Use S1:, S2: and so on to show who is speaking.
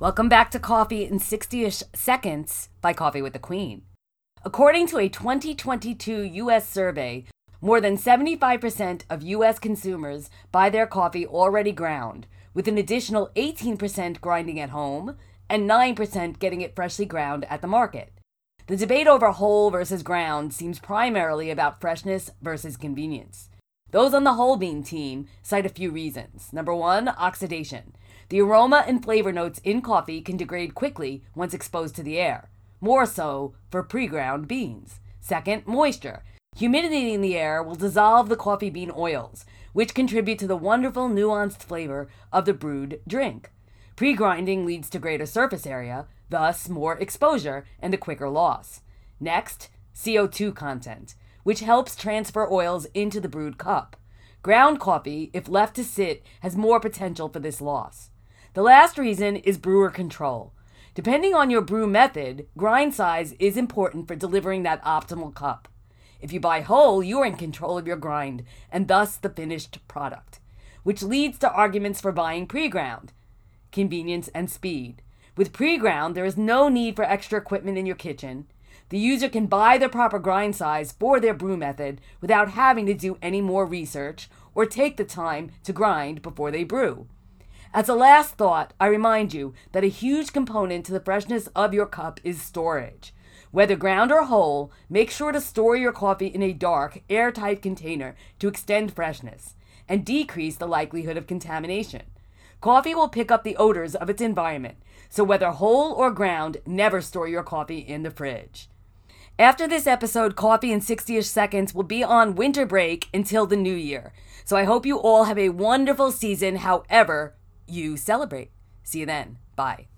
S1: Welcome back to Coffee in 60 ish Seconds by Coffee with the Queen. According to a 2022 U.S. survey, more than 75% of U.S. consumers buy their coffee already ground, with an additional 18% grinding at home and 9% getting it freshly ground at the market. The debate over whole versus ground seems primarily about freshness versus convenience. Those on the whole bean team cite a few reasons. Number one, oxidation. The aroma and flavor notes in coffee can degrade quickly once exposed to the air, more so for pre ground beans. Second, moisture. Humidity in the air will dissolve the coffee bean oils, which contribute to the wonderful nuanced flavor of the brewed drink. Pre grinding leads to greater surface area, thus more exposure and a quicker loss. Next, CO2 content, which helps transfer oils into the brewed cup. Ground coffee, if left to sit, has more potential for this loss. The last reason is brewer control. Depending on your brew method, grind size is important for delivering that optimal cup. If you buy whole, you are in control of your grind and thus the finished product, which leads to arguments for buying pre ground convenience and speed. With pre ground, there is no need for extra equipment in your kitchen. The user can buy the proper grind size for their brew method without having to do any more research or take the time to grind before they brew. As a last thought, I remind you that a huge component to the freshness of your cup is storage. Whether ground or whole, make sure to store your coffee in a dark, airtight container to extend freshness and decrease the likelihood of contamination. Coffee will pick up the odors of its environment, so whether whole or ground, never store your coffee in the fridge. After this episode, Coffee in 60 ish seconds will be on winter break until the new year. So I hope you all have a wonderful season, however you celebrate. See you then. Bye.